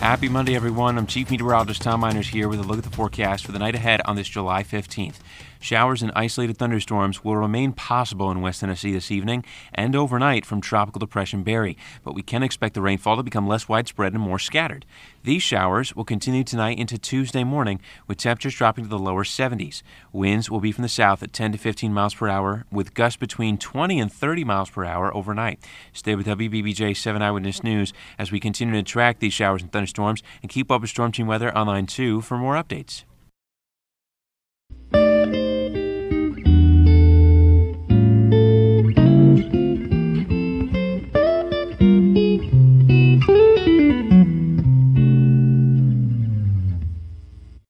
Happy Monday, everyone. I'm Chief Meteorologist Tom Meiners here with a look at the forecast for the night ahead on this July 15th. Showers and isolated thunderstorms will remain possible in West Tennessee this evening and overnight from Tropical Depression Barry, but we can expect the rainfall to become less widespread and more scattered. These showers will continue tonight into Tuesday morning, with temperatures dropping to the lower 70s. Winds will be from the south at 10 to 15 miles per hour, with gusts between 20 and 30 miles per hour overnight. Stay with WBBJ 7 Eyewitness News as we continue to track these showers and thunderstorms and keep up with Storm Team Weather online too for more updates.